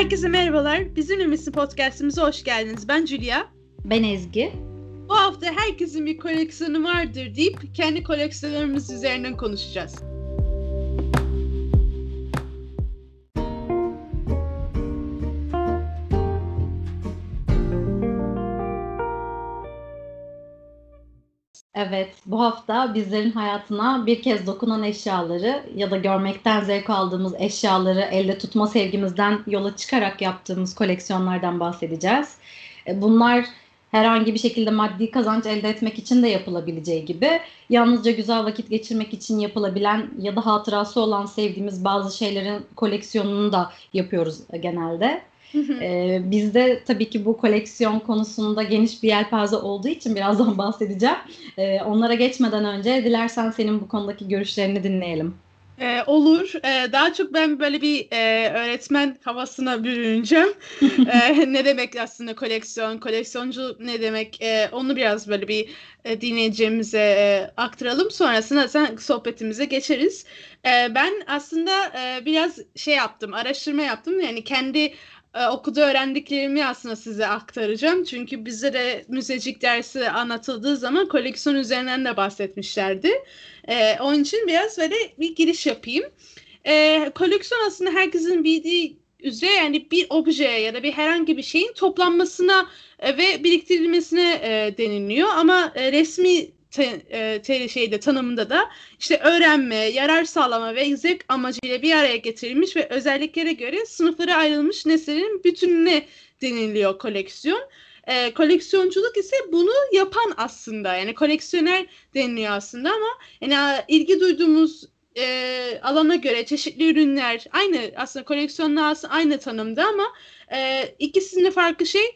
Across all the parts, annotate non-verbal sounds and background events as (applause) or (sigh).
Herkese merhabalar. Bizim Ümisi Podcast'imize hoş geldiniz. Ben Julia. Ben Ezgi. Bu hafta herkesin bir koleksiyonu vardır deyip kendi koleksiyonlarımız üzerinden konuşacağız. Evet, bu hafta bizlerin hayatına bir kez dokunan eşyaları ya da görmekten zevk aldığımız eşyaları elde tutma sevgimizden yola çıkarak yaptığımız koleksiyonlardan bahsedeceğiz. E, bunlar herhangi bir şekilde maddi kazanç elde etmek için de yapılabileceği gibi yalnızca güzel vakit geçirmek için yapılabilen ya da hatırası olan sevdiğimiz bazı şeylerin koleksiyonunu da yapıyoruz genelde. Ee, bizde tabii ki bu koleksiyon konusunda geniş bir yelpaze olduğu için birazdan (laughs) bahsedeceğim. Ee, onlara geçmeden önce dilersen senin bu konudaki görüşlerini dinleyelim. Ee, olur. Ee, daha çok ben böyle bir e, öğretmen havasına bürüneceğim. ee, (laughs) ne demek aslında koleksiyon, koleksiyoncu ne demek e, onu biraz böyle bir e, dinleyeceğimize e, aktaralım. Sonrasında sen sohbetimize geçeriz. E, ben aslında e, biraz şey yaptım, araştırma yaptım. Yani kendi e, okuda öğrendiklerimi aslında size aktaracağım. Çünkü bize de müzecik dersi anlatıldığı zaman koleksiyon üzerinden de bahsetmişlerdi. E, onun için biraz böyle bir giriş yapayım. E, koleksiyon aslında herkesin bildiği üzere yani bir objeye ya da bir herhangi bir şeyin toplanmasına e, ve biriktirilmesine e, deniliyor. Ama e, resmi te, e, te, şeyde tanımında da işte öğrenme, yarar sağlama ve zevk amacıyla bir araya getirilmiş ve özelliklere göre sınıflara ayrılmış nesnelerin bütününe deniliyor koleksiyon. E, koleksiyonculuk ise bunu yapan aslında yani koleksiyoner deniliyor aslında ama yani ilgi duyduğumuz e, alana göre çeşitli ürünler aynı aslında koleksiyonla aslında aynı tanımda ama e, ikisinin farklı şey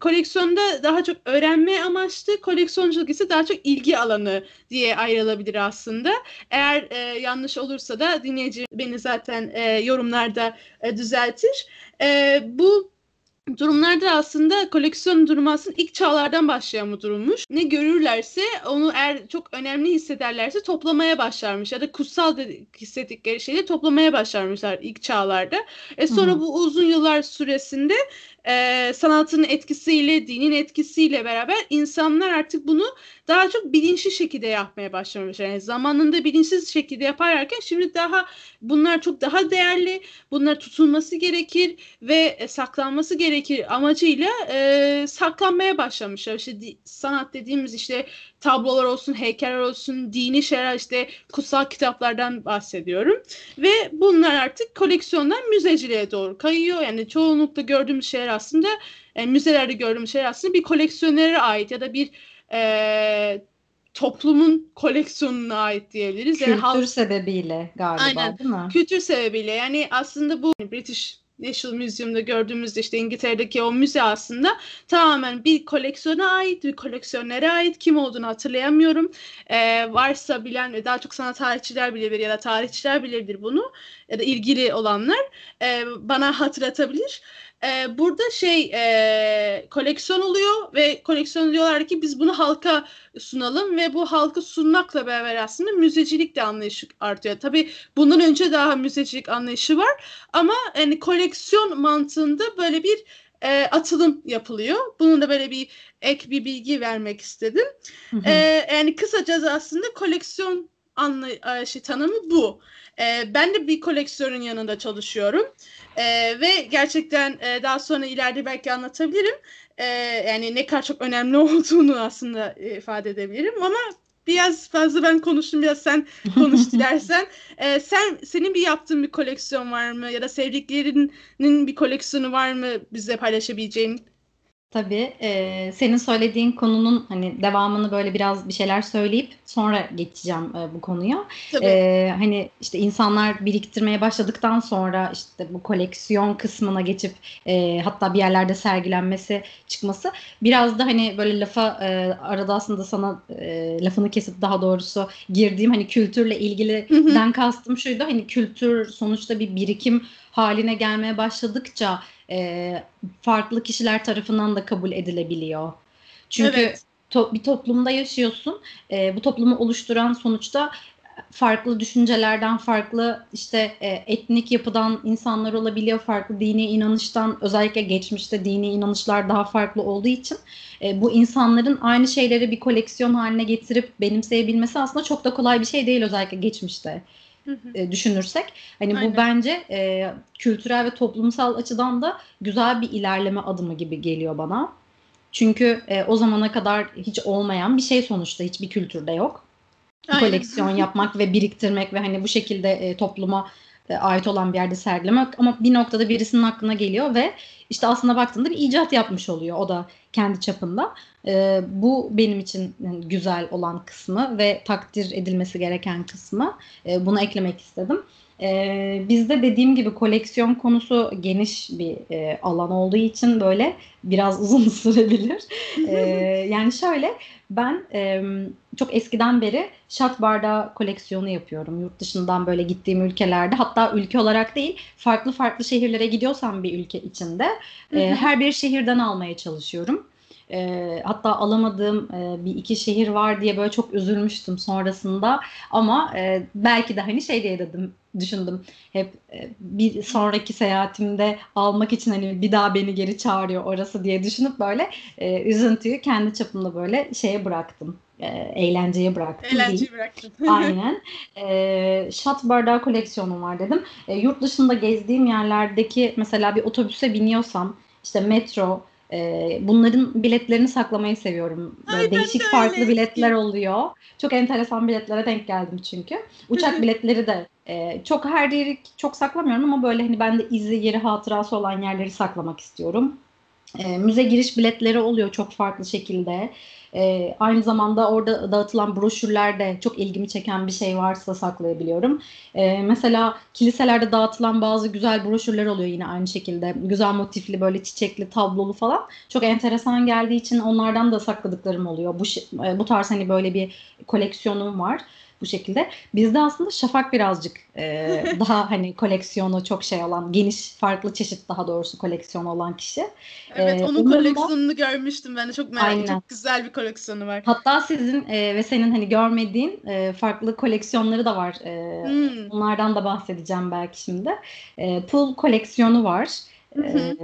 koleksiyonda daha çok öğrenme amaçlı, koleksiyonculuk ise daha çok ilgi alanı diye ayrılabilir aslında. Eğer e, yanlış olursa da dinleyici beni zaten e, yorumlarda e, düzeltir. E, bu durumlarda aslında koleksiyon durumu aslında ilk çağlardan başlayan bu durummuş. Ne görürlerse onu eğer çok önemli hissederlerse toplamaya başlarmış ya da kutsal hissettikleri şeyi toplamaya başlarmışlar ilk çağlarda. E sonra hmm. bu uzun yıllar süresinde e, sanatın etkisiyle, dinin etkisiyle beraber insanlar artık bunu daha çok bilinçli şekilde yapmaya başlamış. Yani zamanında bilinçsiz şekilde yaparken şimdi daha bunlar çok daha değerli, bunlar tutulması gerekir ve e, saklanması gerekir amacıyla e, saklanmaya başlamışlar. İşte sanat dediğimiz işte tablolar olsun, heykeller olsun, dini şeyler işte kutsal kitaplardan bahsediyorum. Ve bunlar artık koleksiyondan müzeciliğe doğru kayıyor. Yani çoğunlukla gördüğümüz şeyler aslında e, müzelerde gördüğümüz şeyler aslında bir koleksiyonere ait ya da bir e, toplumun koleksiyonuna ait diyebiliriz. Kültür yani halk... sebebiyle galiba Aynen. değil mi? Kültür sebebiyle yani aslında bu British National Museum'da gördüğümüzde işte İngiltere'deki o müze aslında tamamen bir koleksiyona ait, bir koleksiyonere ait. Kim olduğunu hatırlayamıyorum. Ee, varsa bilen, daha çok sanat tarihçiler bilebilir ya da tarihçiler bilebilir bunu ya da ilgili olanlar e, bana hatırlatabilir e, burada şey e, koleksiyon oluyor ve koleksiyon diyorlar ki biz bunu halka sunalım ve bu halka sunmakla beraber aslında müzecilik de anlayışı artıyor. Tabii bundan önce daha müzecilik anlayışı var ama yani koleksiyon mantığında böyle bir e, atılım yapılıyor. Bunun da böyle bir ek bir bilgi vermek istedim. Hı hı. E, yani kısaca aslında koleksiyon anlay şey, tanımı bu. E, ben de bir koleksiyonun yanında çalışıyorum. E, ve gerçekten e, daha sonra ileride belki anlatabilirim. E, yani ne kadar çok önemli (laughs) olduğunu aslında e, ifade edebilirim ama biraz fazla ben konuştum biraz sen konuş (laughs) dilersen. Ee, sen senin bir yaptığın bir koleksiyon var mı ya da sevdiklerinin bir koleksiyonu var mı bize paylaşabileceğin? Tabii e, senin söylediğin konunun hani devamını böyle biraz bir şeyler söyleyip sonra geçeceğim e, bu konuya. Tabii. E, hani işte insanlar biriktirmeye başladıktan sonra işte bu koleksiyon kısmına geçip e, hatta bir yerlerde sergilenmesi çıkması biraz da hani böyle lafa e, arada aslında sana e, lafını kesip daha doğrusu girdiğim hani kültürle ilgiliden kastım şuydu hani kültür sonuçta bir birikim haline gelmeye başladıkça e, farklı kişiler tarafından da kabul edilebiliyor. Çünkü evet. to- bir toplumda yaşıyorsun. E, bu toplumu oluşturan sonuçta farklı düşüncelerden, farklı işte e, etnik yapıdan insanlar olabiliyor, farklı dini inanıştan özellikle geçmişte dini inanışlar daha farklı olduğu için e, bu insanların aynı şeyleri bir koleksiyon haline getirip benimseyebilmesi aslında çok da kolay bir şey değil özellikle geçmişte e, düşünürsek. Hani Aynen. bu bence e, kültürel ve toplumsal açıdan da güzel bir ilerleme adımı gibi geliyor bana. Çünkü e, o zamana kadar hiç olmayan bir şey sonuçta hiçbir kültürde yok. Aynen. Koleksiyon (laughs) yapmak ve biriktirmek ve hani bu şekilde e, topluma e, ait olan bir yerde sergilemek ama bir noktada birisinin aklına geliyor ve işte aslında baktığında bir icat yapmış oluyor o da kendi çapında. E, bu benim için güzel olan kısmı ve takdir edilmesi gereken kısmı. E, bunu eklemek istedim. E, bizde dediğim gibi koleksiyon konusu geniş bir e, alan olduğu için böyle biraz (laughs) uzun sürebilir. e, (laughs) yani şöyle ben e, çok eskiden beri şat bardağı koleksiyonu yapıyorum. Yurt dışından böyle gittiğim ülkelerde hatta ülke olarak değil farklı farklı şehirlere gidiyorsam bir ülke içinde e, her bir şehirden almaya çalışıyorum. E, hatta alamadığım e, bir iki şehir var diye böyle çok üzülmüştüm sonrasında. Ama e, belki de hani şey diye dedim düşündüm. Hep e, bir sonraki seyahatimde almak için hani bir daha beni geri çağırıyor orası diye düşünüp böyle e, üzüntüyü kendi çapımda böyle şeye bıraktım. E, eğlenceye bıraktım. Eğlenceyi bıraktım. (laughs) (laughs) Aynen. E, şat bardağı koleksiyonum var dedim. E, yurt dışında gezdiğim yerlerdeki mesela bir otobüse biniyorsam işte metro, e, bunların biletlerini saklamayı seviyorum. Böyle değişik farklı biletler oluyor. Çok enteresan biletlere denk geldim çünkü. Uçak biletleri de e, çok her yeri çok saklamıyorum ama böyle hani ben de izi, yeri, hatırası olan yerleri saklamak istiyorum. E, müze giriş biletleri oluyor çok farklı şekilde. E, aynı zamanda orada dağıtılan broşürlerde çok ilgimi çeken bir şey varsa saklayabiliyorum. E, mesela kiliselerde dağıtılan bazı güzel broşürler oluyor yine aynı şekilde. Güzel motifli böyle çiçekli tablolu falan. Çok enteresan geldiği için onlardan da sakladıklarım oluyor. Bu, e, bu tarz hani böyle bir koleksiyonum var bu şekilde. Bizde aslında Şafak birazcık e, (laughs) daha hani koleksiyonu çok şey olan, geniş farklı çeşit daha doğrusu koleksiyonu olan kişi. Evet, e, onun koleksiyonunu görmüştüm ben de çok merak Aynen. çok güzel bir koleksiyonu var. Hatta sizin e, ve senin hani görmediğin e, farklı koleksiyonları da var. E, hmm. Bunlardan da bahsedeceğim belki şimdi. E, pool koleksiyonu var. Ee,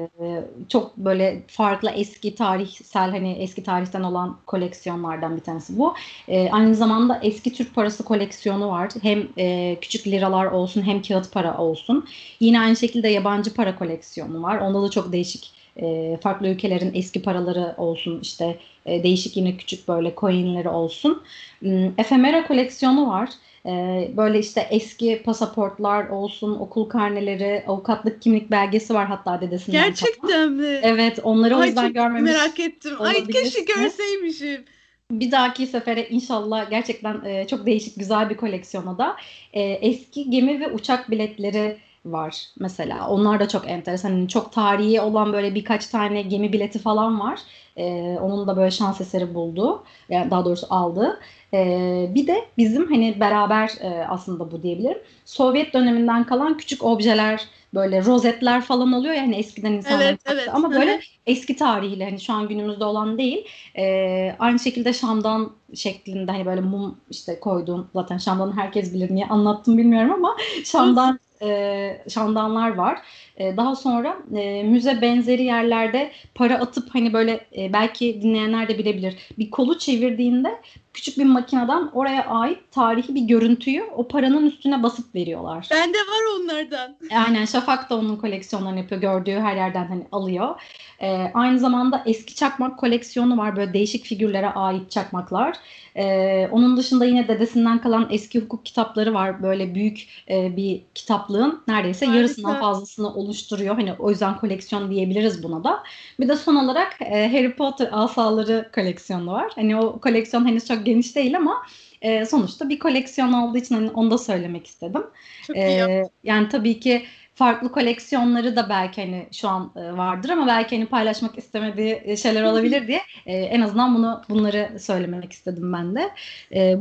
çok böyle farklı eski tarihsel hani eski tarihten olan koleksiyonlardan bir tanesi bu. Ee, aynı zamanda eski Türk parası koleksiyonu var. Hem e, küçük liralar olsun hem kağıt para olsun. Yine aynı şekilde yabancı para koleksiyonu var. Onda da çok değişik e, farklı ülkelerin eski paraları olsun işte e, değişik yine küçük böyle coinleri olsun. E, efemera koleksiyonu var. Ee, böyle işte eski pasaportlar olsun, okul karneleri, avukatlık kimlik belgesi var hatta dedesinden. Gerçekten mi? Evet, onları o yüzden görmemiş. Merak ettim. Ay keşke görseymişim. Bir dahaki sefere inşallah gerçekten e, çok değişik güzel bir koleksiyona da e, eski gemi ve uçak biletleri var mesela. Onlar da çok enteresan. Hani çok tarihi olan böyle birkaç tane gemi bileti falan var. Ee, onun da böyle şans eseri buldu. Yani daha doğrusu aldı. Ee, bir de bizim hani beraber e, aslında bu diyebilirim. Sovyet döneminden kalan küçük objeler böyle rozetler falan oluyor ya hani eskiden insanlar evet, evet. ama böyle eski tarihiyle hani şu an günümüzde olan değil. Ee, aynı şekilde Şam'dan şeklinde hani böyle mum işte koyduğum zaten Şam'dan herkes bilir niye anlattım bilmiyorum ama Şam'dan e, şamdanlar var. E, daha sonra e, müze benzeri yerlerde para atıp hani böyle e, belki dinleyenler de bilebilir. Bir kolu çevirdiğinde küçük bir makineden oraya ait tarihi bir görüntüyü o paranın üstüne basıp veriyorlar. Bende var onlardan. Aynen Şafak da onun koleksiyonlarını yapıyor. Gördüğü her yerden hani alıyor. E, aynı zamanda eski çakmak koleksiyonu var. Böyle değişik figürlere ait çakmaklar. E, onun dışında yine dedesinden kalan eski hukuk kitapları var. Böyle büyük e, bir kitaplığın neredeyse Harika. yarısından fazlasını oluşturuyor. Hani o yüzden koleksiyon diyebiliriz buna da. Bir de son olarak e, Harry Potter asaları koleksiyonu var. Hani o koleksiyon henüz çok geniş değil ama e, sonuçta bir koleksiyon olduğu için hani onu da söylemek istedim. Çok iyi. E, yani tabii ki farklı koleksiyonları da belki hani şu an e, vardır ama belki hani paylaşmak istemediği e, şeyler olabilir diye e, en azından bunu bunları söylemek istedim ben de.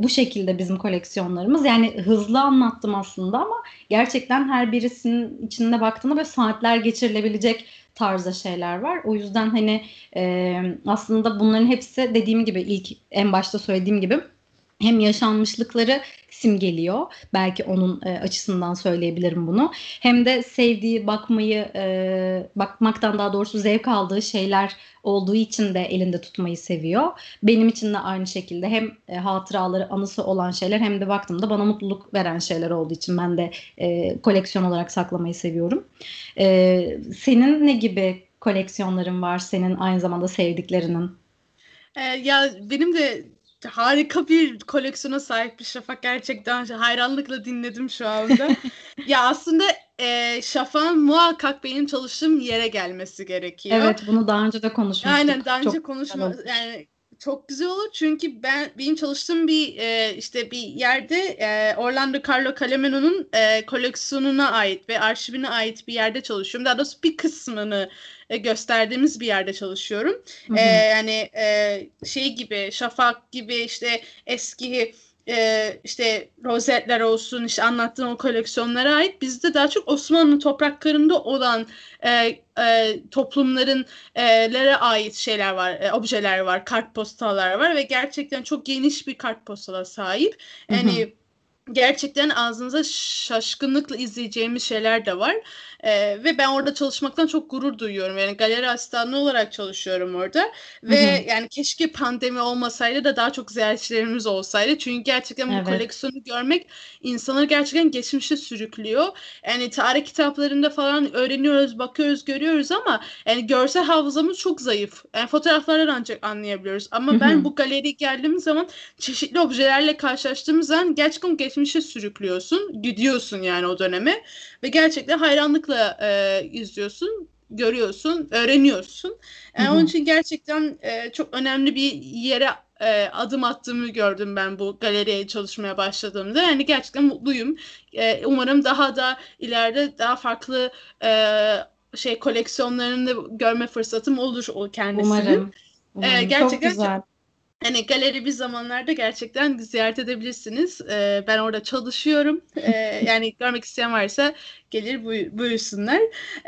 bu şekilde bizim koleksiyonlarımız. Yani hızlı anlattım aslında ama gerçekten her birisinin içinde baktığında böyle saatler geçirilebilecek tarzda şeyler var. O yüzden hani aslında bunların hepsi dediğim gibi ilk en başta söylediğim gibi hem yaşanmışlıkları simgeliyor. Belki onun e, açısından söyleyebilirim bunu. Hem de sevdiği, bakmayı, e, bakmaktan daha doğrusu zevk aldığı şeyler olduğu için de elinde tutmayı seviyor. Benim için de aynı şekilde hem e, hatıraları, anısı olan şeyler hem de baktığımda bana mutluluk veren şeyler olduğu için ben de e, koleksiyon olarak saklamayı seviyorum. E, senin ne gibi koleksiyonların var? Senin aynı zamanda sevdiklerinin? Ee, ya benim de harika bir koleksiyona sahip bir Şafak. Gerçekten hayranlıkla dinledim şu anda. (laughs) ya aslında e, Şafak'ın muhakkak benim çalıştığım yere gelmesi gerekiyor. Evet bunu daha önce de konuşmuştuk. Aynen daha önce konuşma yani çok güzel olur çünkü ben benim çalıştığım bir e, işte bir yerde e, Orlando Carlo Calameno'nun e, koleksiyonuna ait ve arşivine ait bir yerde çalışıyorum. Daha doğrusu bir kısmını e, gösterdiğimiz bir yerde çalışıyorum. Hı hı. E, yani e, şey gibi Şafak gibi işte eski e, işte rozetler olsun işte anlattığım o koleksiyonlara ait bizde daha çok Osmanlı topraklarında olan e, e, toplumların e, lere ait şeyler var, e, objeler var, kartpostallar var ve gerçekten çok geniş bir kartpostala sahip. Yani hı hı gerçekten ağzınıza şaşkınlıkla izleyeceğimiz şeyler de var. Ee, ve ben orada çalışmaktan çok gurur duyuyorum. Yani galeri asistanı olarak çalışıyorum orada. Ve hı hı. yani keşke pandemi olmasaydı da daha çok ziyaretçilerimiz olsaydı. Çünkü gerçekten evet. bu koleksiyonu görmek insanı gerçekten geçmişe sürüklüyor. Yani tarih kitaplarında falan öğreniyoruz, bakıyoruz, görüyoruz ama yani görsel hafızamız çok zayıf. Yani fotoğraflardan ancak anlayabiliyoruz. Ama hı hı. ben bu galeriye geldiğim zaman çeşitli objelerle karşılaştığımız zaman gerçekten geçmişe sürüklüyorsun. Gidiyorsun yani o döneme. Ve gerçekten hayranlıkla e, izliyorsun görüyorsun, öğreniyorsun. Yani onun için gerçekten e, çok önemli bir yere e, adım attığımı gördüm ben bu galeriye çalışmaya başladığımda. Yani gerçekten mutluyum. E, umarım daha da ileride daha farklı e, şey koleksiyonlarını görme fırsatım olur o kendisinin. Umarım. umarım. E, gerçekten çok güzel. Hani galeri bir zamanlarda gerçekten ziyaret edebilirsiniz. Ee, ben orada çalışıyorum. Ee, (laughs) yani görmek isteyen varsa gelir buy- buyursunlar.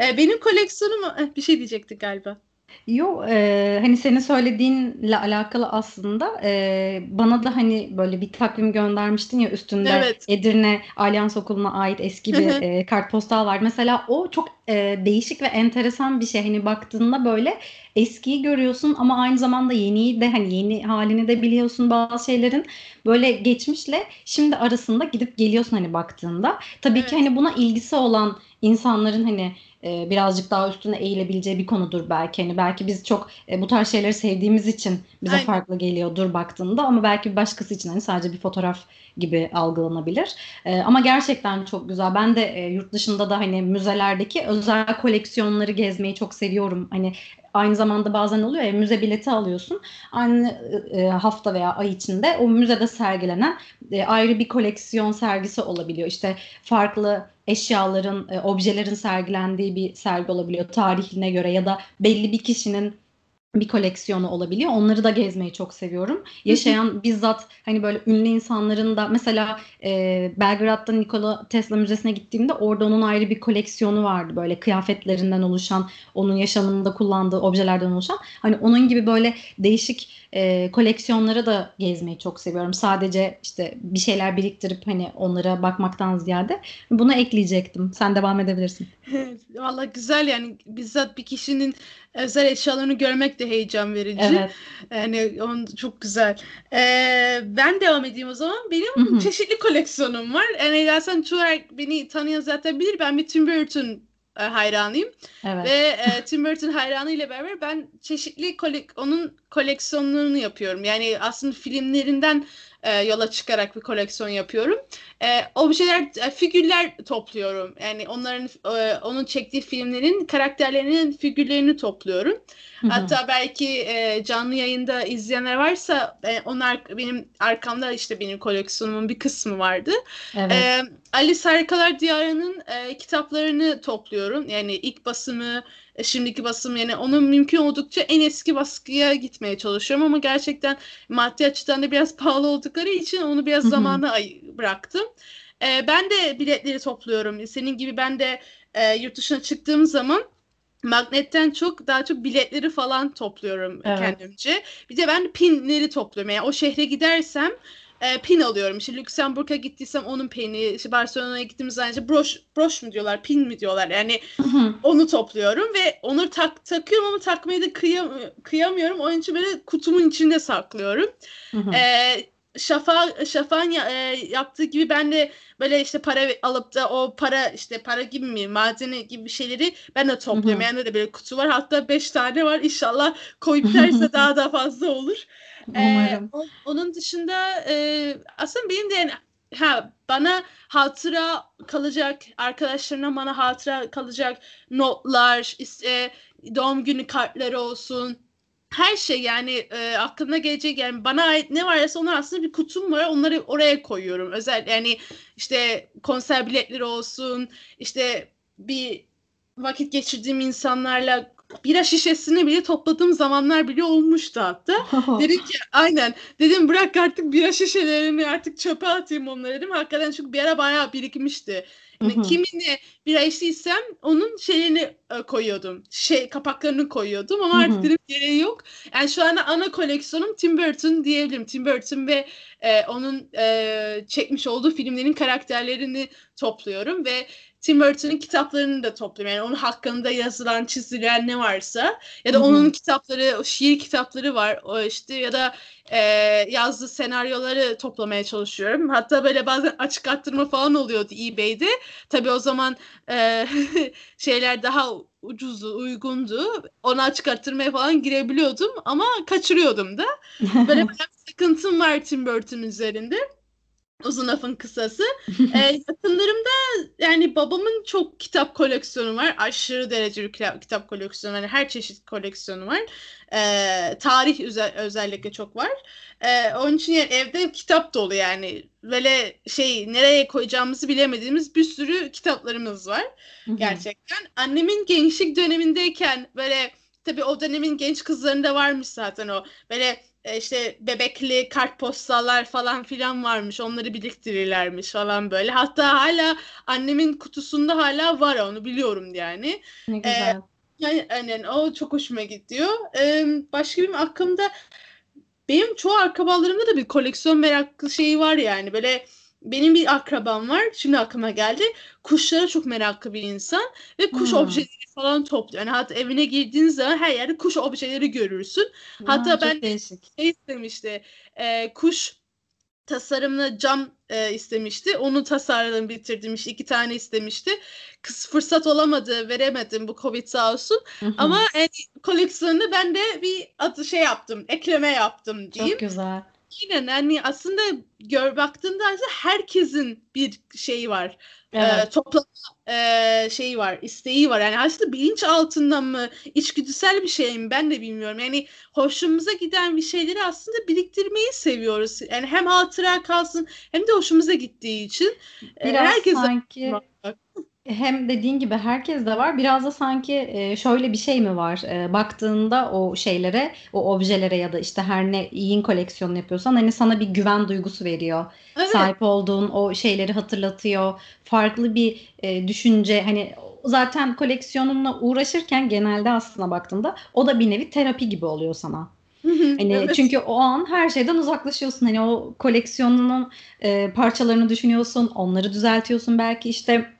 Ee, benim koleksiyonum eh, bir şey diyecektik galiba. Yo, e, hani senin söylediğinle alakalı aslında e, bana da hani böyle bir takvim göndermiştin ya üstünde Evet. Edirne Alyans Okulu'na ait eski bir e, kartpostal var. Mesela o çok e, değişik ve enteresan bir şey. Hani baktığında böyle eskiyi görüyorsun ama aynı zamanda yeniyi de hani yeni halini de biliyorsun bazı şeylerin böyle geçmişle şimdi arasında gidip geliyorsun hani baktığında. Tabii ki hani buna ilgisi olan insanların hani e, birazcık daha üstüne eğilebileceği bir konudur belki. Hani belki biz çok e, bu tarz şeyleri sevdiğimiz için bize Aynen. farklı geliyordur baktığında ama belki bir başkası için hani sadece bir fotoğraf gibi algılanabilir. E, ama gerçekten çok güzel. Ben de e, yurt dışında da hani müzelerdeki özel koleksiyonları gezmeyi çok seviyorum. Hani aynı zamanda bazen oluyor ya müze bileti alıyorsun. Aynı e, hafta veya ay içinde o müzede sergilenen e, ayrı bir koleksiyon sergisi olabiliyor. İşte farklı eşyaların, e, objelerin sergilendiği bir sergi olabiliyor tarihine göre ya da belli bir kişinin bir koleksiyonu olabiliyor. Onları da gezmeyi çok seviyorum. Yaşayan bizzat hani böyle ünlü insanların da mesela e, Belgrad'da Nikola Tesla Müzesi'ne gittiğimde orada onun ayrı bir koleksiyonu vardı. Böyle kıyafetlerinden oluşan, onun yaşamında kullandığı objelerden oluşan. Hani onun gibi böyle değişik e, koleksiyonları da gezmeyi çok seviyorum. Sadece işte bir şeyler biriktirip hani onlara bakmaktan ziyade bunu ekleyecektim. Sen devam edebilirsin. (laughs) Valla güzel yani bizzat bir kişinin özel eşyalarını görmek de heyecan verici. Evet. Yani on çok güzel. Ee, ben devam edeyim o zaman. Benim çeşitli koleksiyonum var. Yani zaten çoğu beni tanıyan zaten bilir. Ben bir Tim Burton e, hayranıyım. Evet. Ve e, Tim Burton hayranı ile beraber ben çeşitli kolek onun koleksiyonlarını yapıyorum. Yani aslında filmlerinden e, yola çıkarak bir koleksiyon yapıyorum. E, objeler, e, figürler topluyorum. Yani onların e, onun çektiği filmlerin karakterlerinin figürlerini topluyorum. Hı-hı. Hatta belki e, canlı yayında izleyenler varsa e, onlar benim arkamda işte benim koleksiyonumun bir kısmı vardı. Evet. E, Alice Harikalar Diyarı'nın e, kitaplarını topluyorum. Yani ilk basımı, şimdiki basım yani onun mümkün oldukça en eski baskıya gitmeye çalışıyorum ama gerçekten maddi açıdan da biraz pahalı oldukları için onu biraz Hı-hı. zamana ay- bıraktım. E, ben de biletleri topluyorum. Senin gibi ben de e, yurt dışına çıktığım zaman magnetten çok daha çok biletleri falan topluyorum evet. kendimce. Bir de ben pinleri topluyorum. Yani o şehre gidersem e, pin alıyorum. İşte Lüksemburg'a gittiysem onun pini, işte Barcelona'ya gittiğimiz zaman işte broş, broş mu diyorlar, pin mi diyorlar. Yani onu topluyorum ve onu tak takıyorum ama takmayı da kıyam kıyamıyorum. Onun için böyle kutumun içinde saklıyorum. e, Şafa Şafak'ın ya, e, yaptığı gibi ben de böyle işte para alıp da o para işte para gibi mi malzeme gibi şeyleri ben de topluyorum. Yani de böyle kutu var. Hatta beş tane var. İnşallah koyup derse (laughs) daha da fazla olur. Ee, onun dışında e, aslında benim de yani, ha bana hatıra kalacak arkadaşlarına bana hatıra kalacak notlar işte doğum günü kartları olsun her şey yani e, aklına gelecek yani bana ait ne varsa onlar aslında bir kutum var onları oraya koyuyorum. Özel yani işte konser biletleri olsun işte bir vakit geçirdiğim insanlarla bira şişesini bile topladığım zamanlar bile olmuştu hatta. (laughs) dedim ki aynen dedim bırak artık bira şişelerini artık çöpe atayım onları dedim. Hakikaten çünkü bir ara bayağı birikmişti. Yani kimini bira içtiysem onun şeyini e, koyuyordum. Şey kapaklarını koyuyordum ama artık dedim gereği yok. Yani şu anda ana koleksiyonum Tim Burton diyebilirim. Tim Burton ve e, onun e, çekmiş olduğu filmlerin karakterlerini topluyorum ve Tim Burton'ın kitaplarını da topluyorum. Yani onun hakkında yazılan, çizilen ne varsa ya da onun kitapları, o şiir kitapları var. O işte ya da e, yazdığı senaryoları toplamaya çalışıyorum. Hatta böyle bazen açık arttırma falan oluyordu eBay'de. Tabii o zaman e, (laughs) şeyler daha ucuzdu, uygundu. Ona açık arttırmaya falan girebiliyordum ama kaçırıyordum da. (laughs) Böyle bir sıkıntım var Tim Burton üzerinde. Uzun lafın kısası. (laughs) ee, yakınlarımda yani babamın çok kitap koleksiyonu var. Aşırı dereceli kitap koleksiyonu var. Yani her çeşit koleksiyonu var. Ee, tarih özel, özellikle çok var. Ee, onun için yani evde kitap dolu yani. Böyle şey nereye koyacağımızı bilemediğimiz bir sürü kitaplarımız var. Gerçekten. Annemin gençlik dönemindeyken böyle tabii o dönemin genç kızlarında varmış zaten o. Böyle işte bebekli kartpostallar falan filan varmış. Onları biriktirirlermiş falan böyle. Hatta hala annemin kutusunda hala var onu biliyorum yani. Ne e, güzel. Ee, yani, yani o çok hoşuma gidiyor. Ee, başka bir aklımda benim çoğu akrabalarımda da bir koleksiyon meraklı şeyi var yani. Böyle benim bir akrabam var. Şimdi aklıma geldi. Kuşlara çok meraklı bir insan ve kuş hmm. objeleri falan topluyor. Yani hatta evine girdiğin zaman her yerde kuş objeleri görürsün. Hatta Aa, ben değişik. şey istemişti. E, kuş tasarımlı cam e, istemişti. Onu tasarladım bitirdim işte iki tane istemişti. Kız fırsat olamadı veremedim bu Covid sağ olsun. Ama yani, koleksiyonunda ben de bir adı şey yaptım ekleme yaptım diyeyim. Çok güzel. Aynen yani aslında gör baktığında herkesin bir şeyi var. Evet. E, toplama e, şeyi var, isteği var. Yani aslında bilinç altından mı, içgüdüsel bir şey mi ben de bilmiyorum. Yani hoşumuza giden bir şeyleri aslında biriktirmeyi seviyoruz. Yani hem hatıra kalsın hem de hoşumuza gittiği için. Biraz herkes sanki hem dediğin gibi herkes de var. Biraz da sanki e, şöyle bir şey mi var? E, baktığında o şeylere, o objelere ya da işte her ne yiyin koleksiyonu yapıyorsan hani sana bir güven duygusu veriyor. Evet. Sahip olduğun o şeyleri hatırlatıyor. Farklı bir e, düşünce hani zaten koleksiyonunla uğraşırken genelde aslında baktığında o da bir nevi terapi gibi oluyor sana. Hani evet. çünkü o an her şeyden uzaklaşıyorsun. Hani o koleksiyonunun e, parçalarını düşünüyorsun, onları düzeltiyorsun belki işte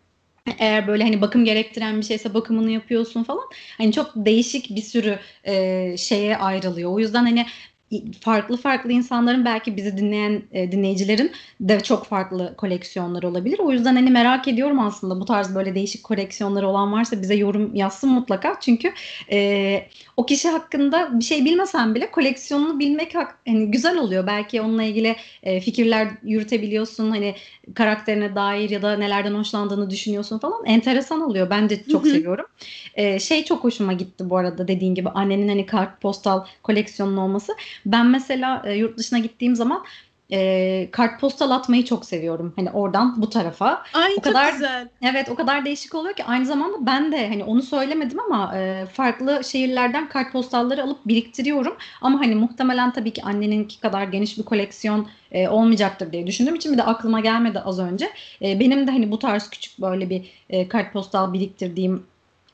eğer böyle hani bakım gerektiren bir şeyse bakımını yapıyorsun falan. Hani çok değişik bir sürü e, şeye ayrılıyor. O yüzden hani farklı farklı insanların belki bizi dinleyen e, dinleyicilerin de çok farklı koleksiyonları olabilir. O yüzden hani merak ediyorum aslında bu tarz böyle değişik koleksiyonları olan varsa bize yorum yazsın mutlaka. Çünkü e, o kişi hakkında bir şey bilmesen bile koleksiyonunu bilmek hani güzel oluyor. Belki onunla ilgili e, fikirler yürütebiliyorsun. Hani karakterine dair ya da nelerden hoşlandığını düşünüyorsun falan. Enteresan oluyor. Ben de çok seviyorum. E, şey çok hoşuma gitti bu arada dediğin gibi annenin hani kartpostal koleksiyonun olması. Ben mesela e, yurt dışına gittiğim zaman e, kartpostal atmayı çok seviyorum. Hani oradan bu tarafa. Ay o çok kadar, güzel. Evet o kadar değişik oluyor ki aynı zamanda ben de hani onu söylemedim ama e, farklı şehirlerden kartpostalları alıp biriktiriyorum. Ama hani muhtemelen tabii ki anneninki kadar geniş bir koleksiyon e, olmayacaktır diye düşündüğüm için bir de aklıma gelmedi az önce. E, benim de hani bu tarz küçük böyle bir e, kartpostal biriktirdiğim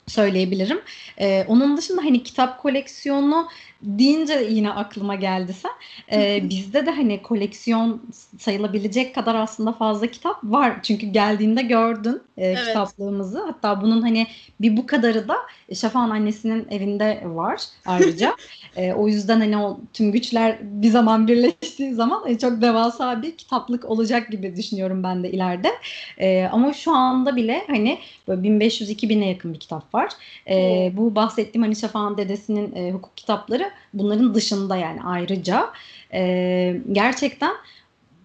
söyleyebilirim. Ee, onun dışında hani kitap koleksiyonu deyince yine aklıma geldi sen. Ee, bizde de hani koleksiyon sayılabilecek kadar aslında fazla kitap var. Çünkü geldiğinde gördün e, evet. kitaplığımızı. Hatta bunun hani bir bu kadarı da Şafak'ın annesinin evinde var ayrıca. (laughs) e, o yüzden hani o tüm güçler bir zaman birleştiği zaman e, çok devasa bir kitaplık olacak gibi düşünüyorum ben de ileride. E, ama şu anda bile hani 1500-2000'e yakın bir kitap var. E, bu bahsettiğim hani Şafak'ın dedesinin e, hukuk kitapları bunların dışında yani ayrıca e, gerçekten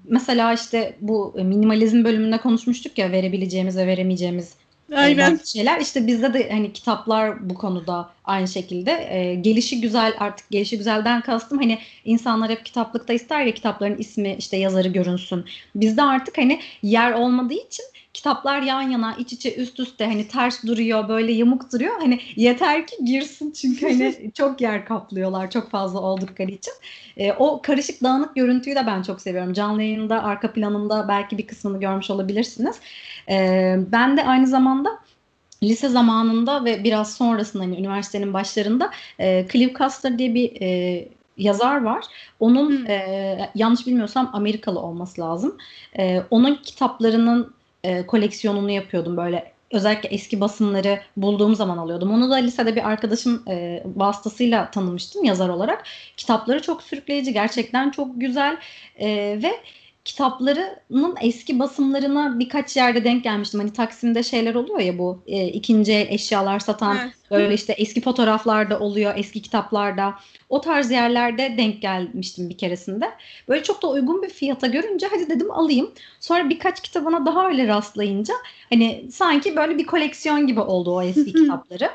mesela işte bu minimalizm bölümünde konuşmuştuk ya verebileceğimiz ve veremeyeceğimiz e, Aynen. şeyler. İşte bizde de hani kitaplar bu konuda aynı şekilde e, gelişi güzel artık gelişi güzelden kastım hani insanlar hep kitaplıkta ister ya kitapların ismi işte yazarı görünsün. Bizde artık hani yer olmadığı için kitaplar yan yana iç içe üst üste hani ters duruyor böyle yamuk duruyor hani yeter ki girsin çünkü hani (laughs) çok yer kaplıyorlar çok fazla oldukları için e, o karışık dağınık görüntüyü de ben çok seviyorum canlı yayında arka planında belki bir kısmını görmüş olabilirsiniz e, ben de aynı zamanda lise zamanında ve biraz sonrasında hani üniversitenin başlarında e, Clive Custer diye bir e, yazar var. Onun hmm. e, yanlış bilmiyorsam Amerikalı olması lazım. E, onun kitaplarının e, koleksiyonunu yapıyordum böyle özellikle eski basımları bulduğum zaman alıyordum. Onu da lisede bir arkadaşım e, vasıtasıyla tanımıştım yazar olarak. Kitapları çok sürükleyici, gerçekten çok güzel e, ve kitaplarının eski basımlarına birkaç yerde denk gelmiştim. Hani Taksim'de şeyler oluyor ya bu e, ikinci el eşyalar satan evet. böyle işte eski fotoğraflarda oluyor, eski kitaplarda. O tarz yerlerde denk gelmiştim bir keresinde. Böyle çok da uygun bir fiyata görünce hadi dedim alayım. Sonra birkaç kitabına daha öyle rastlayınca hani sanki böyle bir koleksiyon gibi oldu o eski kitapları.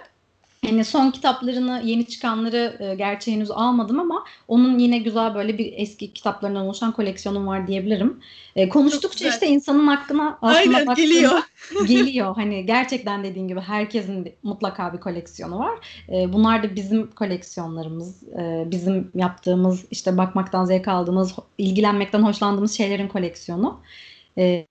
Yani son kitaplarını, yeni çıkanları e, gerçi henüz almadım ama onun yine güzel böyle bir eski kitaplarından oluşan koleksiyonum var diyebilirim. E, konuştukça işte insanın hakkına aslında Aynen, geliyor. (laughs) geliyor. Hani gerçekten dediğin gibi herkesin mutlaka bir koleksiyonu var. E, bunlar da bizim koleksiyonlarımız. E, bizim yaptığımız, işte bakmaktan zevk aldığımız, ilgilenmekten hoşlandığımız şeylerin koleksiyonu. Ee,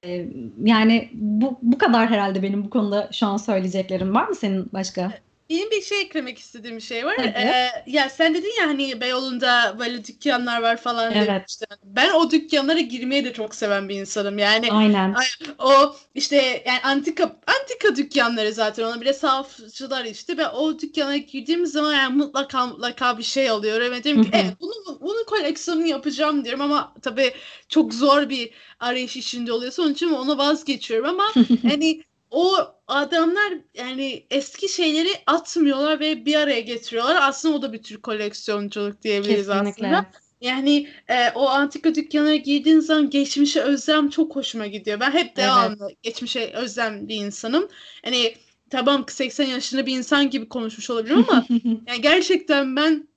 yani bu, bu kadar herhalde benim bu konuda şu an söyleyeceklerim. Var mı senin başka? Benim bir şey eklemek istediğim şey var. Ee, ya sen dedin ya hani Beyoğlu'nda böyle dükkanlar var falan. Evet. Demiştin. Ben o dükkanlara girmeyi de çok seven bir insanım. Yani Aynen. O işte yani antika antika dükkanları zaten ona bile safçılar işte. Ben o dükkana girdiğim zaman yani mutlaka mutlaka bir şey alıyorum. Ve diyorum ki evet bunu, bunu koleksiyonunu yapacağım diyorum ama tabii çok zor bir arayış içinde oluyorsa onun için ona vazgeçiyorum ama (laughs) hani o adamlar yani eski şeyleri atmıyorlar ve bir araya getiriyorlar. Aslında o da bir tür koleksiyonculuk diyebiliriz Kesinlikle. aslında. Yani e, o antika dükkanlara girdiğin zaman geçmişe özlem çok hoşuma gidiyor. Ben hep devamlı evet. geçmişe özlem bir insanım. Hani tamam 80 yaşında bir insan gibi konuşmuş olabilirim ama (laughs) yani gerçekten ben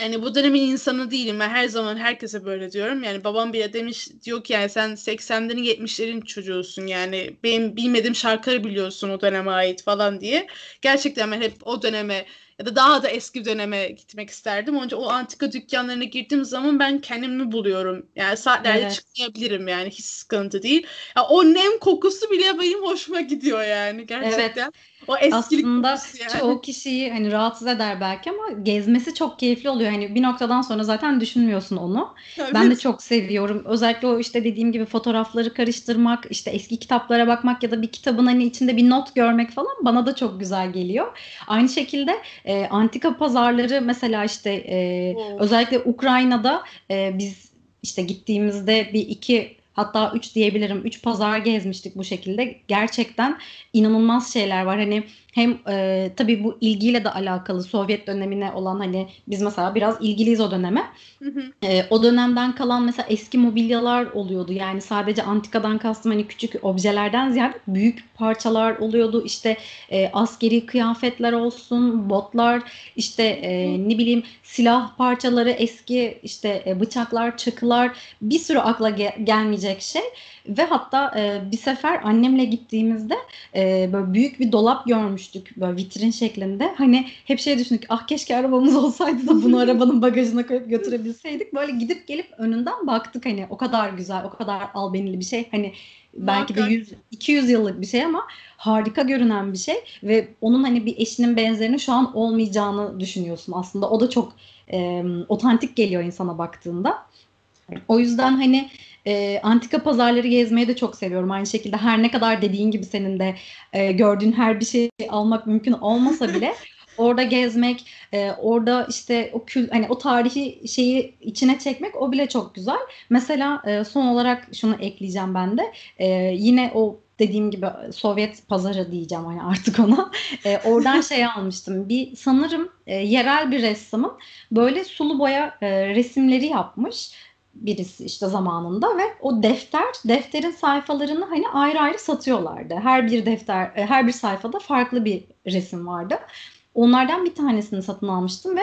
yani bu dönemin insanı değilim. Ben her zaman herkese böyle diyorum. Yani babam bile demiş diyor ki yani sen 80'lerin 70'lerin çocuğusun. Yani benim bilmediğim şarkıları biliyorsun o döneme ait falan diye. Gerçekten ben hep o döneme ya da daha da eski döneme gitmek isterdim. Önce o antika dükkanlarına girdiğim zaman ben kendimi buluyorum. Yani saatlerce evet. çıkmayabilirim yani hiç sıkıntı değil. Ya o nem kokusu bile benim hoşuma gidiyor yani gerçekten. Evet. O eskilik Aslında yani. çoğu (laughs) kişiyi hani rahatsız eder belki ama gezmesi çok keyifli oluyor. Hani bir noktadan sonra zaten düşünmüyorsun onu. Evet. Ben de çok seviyorum. Özellikle o işte dediğim gibi fotoğrafları karıştırmak, işte eski kitaplara bakmak ya da bir kitabın hani içinde bir not görmek falan bana da çok güzel geliyor. Aynı şekilde e, antika pazarları mesela işte e, özellikle Ukrayna'da e, biz işte gittiğimizde bir iki Hatta 3 diyebilirim. 3 pazar gezmiştik bu şekilde. Gerçekten inanılmaz şeyler var. Hani hem e, tabii bu ilgiyle de alakalı Sovyet dönemine olan hani biz mesela biraz ilgiliyiz o döneme. Hı hı. E, o dönemden kalan mesela eski mobilyalar oluyordu. Yani sadece antikadan kastım hani küçük objelerden ziyade büyük parçalar oluyordu. İşte e, askeri kıyafetler olsun, botlar, işte e, ne bileyim silah parçaları, eski işte e, bıçaklar, çakılar bir sürü akla ge- gelmeyecek şey. Ve hatta e, bir sefer annemle gittiğimizde e, böyle büyük bir dolap görmüştük böyle vitrin şeklinde. Hani hep şey düşündük ah keşke arabamız (laughs) olsaydı da bunu arabanın bagajına koyup götürebilseydik. Böyle gidip gelip önünden baktık hani o kadar güzel, o kadar albenili bir şey. Hani belki de 100 200 yıllık bir şey ama harika görünen bir şey ve onun hani bir eşinin benzerini şu an olmayacağını düşünüyorsun aslında. O da çok e, otantik geliyor insana baktığında. O yüzden hani e, antika pazarları gezmeyi de çok seviyorum. Aynı şekilde her ne kadar dediğin gibi senin de e, gördüğün her bir şeyi almak mümkün olmasa bile (laughs) orada gezmek, e, orada işte o kül hani o tarihi şeyi içine çekmek o bile çok güzel. Mesela e, son olarak şunu ekleyeceğim ben de. E, yine o dediğim gibi Sovyet pazarı diyeceğim hani artık ona. E, oradan (laughs) şey almıştım. Bir sanırım e, yerel bir ressamın böyle sulu boya e, resimleri yapmış birisi işte zamanında ve o defter defterin sayfalarını hani ayrı ayrı satıyorlardı. Her bir defter e, her bir sayfada farklı bir resim vardı. Onlardan bir tanesini satın almıştım ve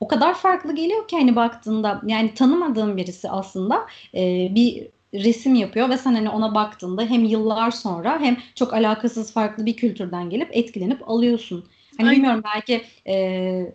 o kadar farklı geliyor ki hani baktığında yani tanımadığım birisi aslında e, bir resim yapıyor ve sen hani ona baktığında hem yıllar sonra hem çok alakasız farklı bir kültürden gelip etkilenip alıyorsun. Hani Aynen. bilmiyorum belki e,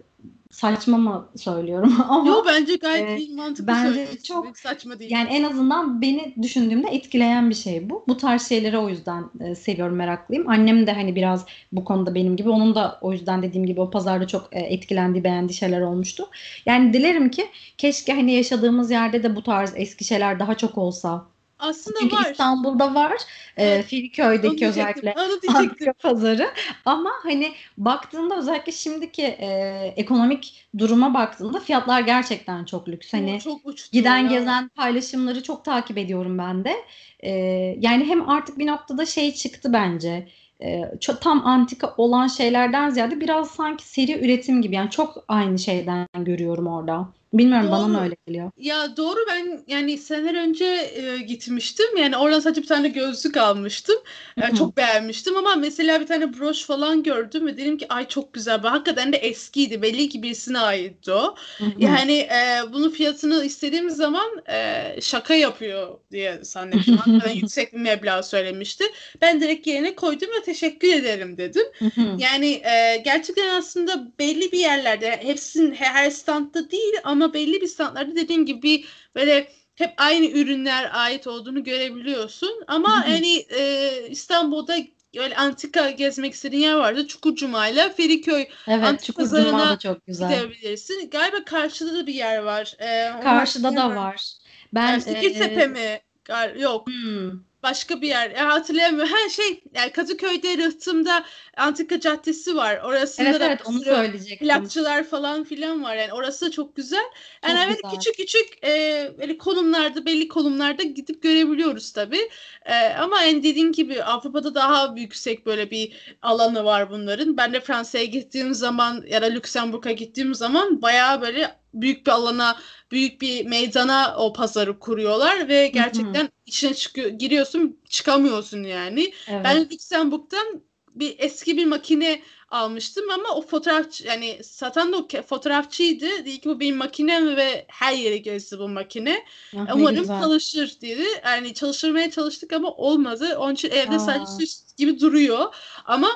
saçma mı söylüyorum (laughs) ama Yo bence gayet e, mantıklı bence çok saçma değil. Yani en azından beni düşündüğümde etkileyen bir şey bu. Bu tarz şeyleri o yüzden e, seviyorum, meraklıyım. Annem de hani biraz bu konuda benim gibi. Onun da o yüzden dediğim gibi o pazarda çok e, etkilendiği, beğendiği şeyler olmuştu. Yani dilerim ki keşke hani yaşadığımız yerde de bu tarz eski şeyler daha çok olsa aslında Çünkü var. İstanbul'da var. E, Filköy'deki özellikle Antika pazarı. Ama hani baktığında özellikle şimdiki e, ekonomik duruma baktığında fiyatlar gerçekten çok lüks. Hani çok giden ya. gezen paylaşımları çok takip ediyorum ben de. E, yani hem artık bir noktada şey çıktı bence. E, çok, tam antika olan şeylerden ziyade biraz sanki seri üretim gibi. Yani çok aynı şeyden görüyorum orada. Bilmiyorum doğru. bana mı öyle geliyor? Ya doğru ben yani seneler önce e, gitmiştim. Yani oradan sadece bir tane gözlük almıştım. Yani çok beğenmiştim ama mesela bir tane broş falan gördüm ve dedim ki ay çok güzel. Bu hakikaten de eskiydi. Belli ki birisine aitti o. Yani e, bunun fiyatını istediğim zaman e, şaka yapıyor diye zannettim. Hakikaten (laughs) yüksek bir meblağ söylemişti. Ben direkt yerine koydum ve teşekkür ederim dedim. yani e, gerçekten aslında belli bir yerlerde hepsinin her standta değil ama ama belli bir standlarda dediğim gibi böyle hep aynı ürünler ait olduğunu görebiliyorsun. Ama hani e, İstanbul'da öyle antika gezmek istediğin yer vardı. Çukurcuma ile Feriköy evet, antika pazarına da çok güzel. gidebilirsin. Galiba karşıda da bir yer var. Ee, karşıda da var. Ben yani Fikirtepe e... mi? Yok. Hmm başka bir yer. Ya hatırlayamıyorum. Her şey yani Kadıköy'de Rıhtım'da Antika Caddesi var. Orasında evet, da evet, onu söyleyecektim. plakçılar falan filan var. Yani orası da çok güzel. Yani çok evet güzel. küçük küçük e, böyle konumlarda belli konumlarda gidip görebiliyoruz tabii. E, ama en dediğin gibi Avrupa'da daha yüksek böyle bir alanı var bunların. Ben de Fransa'ya gittiğim zaman ya da Lüksemburg'a gittiğim zaman bayağı böyle büyük bir alana, büyük bir meydana o pazarı kuruyorlar ve gerçekten Hı-hı. içine çıkıyor, giriyorsun, çıkamıyorsun yani. Evet. Ben Luxemburg'dan bir eski bir makine almıştım ama o fotoğraf yani satan da o fotoğrafçıydı. Dedi ki bu benim makinem ve her yere gezdi bu makine. Ah, Umarım çalışır dedi. Yani çalıştırmaya çalıştık ama olmadı. Onun için evde Aa. sadece süs gibi duruyor. Ama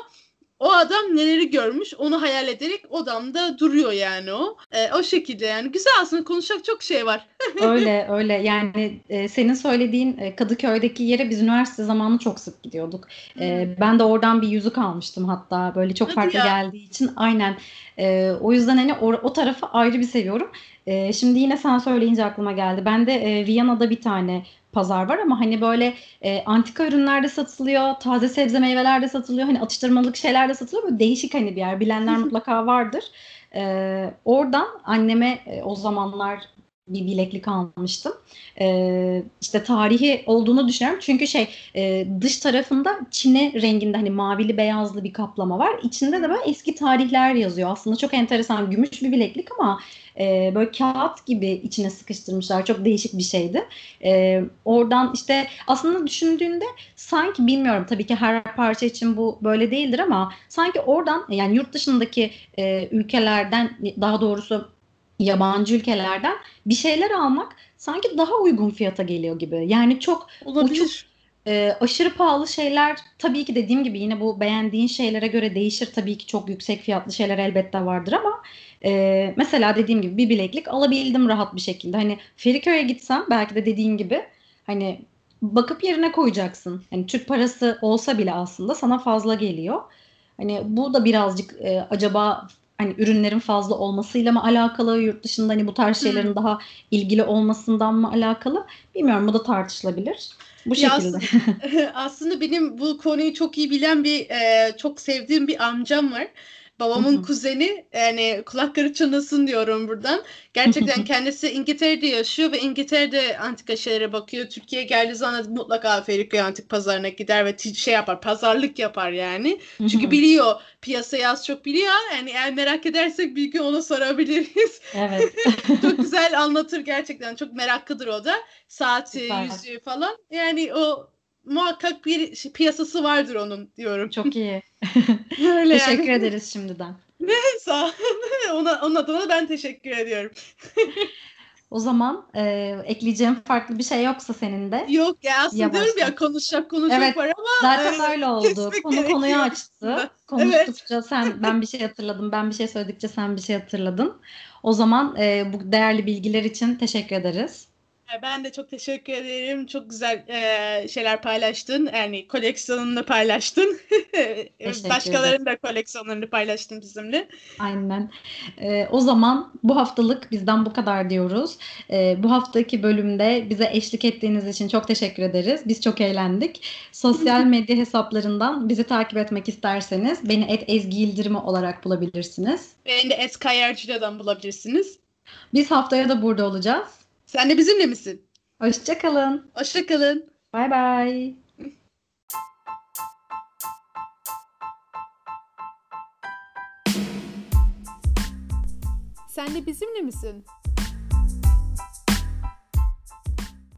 o adam neleri görmüş onu hayal ederek odamda duruyor yani o. E, o şekilde yani güzel aslında konuşacak çok şey var. (laughs) öyle öyle yani e, senin söylediğin e, Kadıköy'deki yere biz üniversite zamanı çok sık gidiyorduk. E, hmm. ben de oradan bir yüzük almıştım hatta böyle çok Hadi farklı ya. geldiği için aynen. E, o yüzden hani o, o tarafı ayrı bir seviyorum. E, şimdi yine sen söyleyince aklıma geldi. Ben de e, Viyana'da bir tane pazar var ama hani böyle e, antika ürünler de satılıyor, taze sebze meyveler de satılıyor, hani atıştırmalık şeyler de satılıyor. Böyle değişik hani bir yer. Bilenler mutlaka vardır. E, oradan anneme e, o zamanlar bir bileklik almıştım. Ee, işte tarihi olduğunu düşünüyorum. Çünkü şey e, dış tarafında çine renginde hani mavili beyazlı bir kaplama var. İçinde de böyle eski tarihler yazıyor. Aslında çok enteresan gümüş bir bileklik ama e, böyle kağıt gibi içine sıkıştırmışlar. Çok değişik bir şeydi. E, oradan işte aslında düşündüğünde sanki bilmiyorum tabii ki her parça için bu böyle değildir ama sanki oradan yani yurt dışındaki e, ülkelerden daha doğrusu yabancı ülkelerden bir şeyler almak sanki daha uygun fiyata geliyor gibi. Yani çok Olabilir. uçuk e, aşırı pahalı şeyler tabii ki dediğim gibi yine bu beğendiğin şeylere göre değişir. Tabii ki çok yüksek fiyatlı şeyler elbette vardır ama e, mesela dediğim gibi bir bileklik alabildim rahat bir şekilde. Hani Feriköy'e gitsem belki de dediğin gibi hani bakıp yerine koyacaksın. Yani Türk parası olsa bile aslında sana fazla geliyor. Hani bu da birazcık e, acaba hani ürünlerin fazla olmasıyla mı alakalı, yurt dışında hani bu tarz şeylerin hmm. daha ilgili olmasından mı alakalı? Bilmiyorum bu da tartışılabilir. Bu şekilde. aslında, (laughs) aslında benim bu konuyu çok iyi bilen bir e, çok sevdiğim bir amcam var. Babamın Hı-hı. kuzeni yani kulakları çınlasın diyorum buradan. Gerçekten (laughs) kendisi İngiltere'de yaşıyor ve İngiltere'de antika şeylere bakıyor. Türkiye'ye geldiği zaman mutlaka Feriköy antik pazarına gider ve şey yapar, pazarlık yapar yani. Hı-hı. Çünkü biliyor, piyasayı az çok biliyor. Yani eğer merak edersek bir gün ona sorabiliriz. Evet. (laughs) çok (laughs) güzel anlatır gerçekten. Çok meraklıdır o da. Saati, Süper. yüzüğü falan. Yani o muhakkak bir piyasası vardır onun diyorum. Çok iyi. (laughs) Öyle teşekkür yani. ederiz şimdiden. Ne sağ (laughs) ona, onun adına ben teşekkür ediyorum. (laughs) O zaman e, ekleyeceğim farklı bir şey yoksa senin de. Yok ya aslında Yavaştan. diyorum ya konuşacak konuşacak evet, var ama. Zaten e, öyle oldu. Konu konuyu açtı. Konuştukça evet. sen ben bir şey hatırladım. Ben bir şey söyledikçe sen bir şey hatırladın. O zaman e, bu değerli bilgiler için teşekkür ederiz. Ee, ben de çok teşekkür ederim. Çok güzel e, şeyler paylaştın. Yani koleksiyonunu paylaştın. (laughs) Başkalarının da koleksiyonlarını paylaştın bizimle. Aynen. E, o zaman bu haftalık bizden bu kadar diyoruz. E, bu haftaki bölümde bize eşlik ettiğiniz için çok teşekkür ederiz. Biz çok eğlendik. Sosyal (laughs) medya hesaplarından bizi takip etmek isterseniz beni et Ezgi Yıldırımı olarak bulabilirsiniz. Beni de Es Kayarcı'dan bulabilirsiniz. Biz haftaya da burada olacağız. Sen de bizimle misin? Hoşçakalın. Hoşçakalın. Bay bay. Sen de bizimle misin?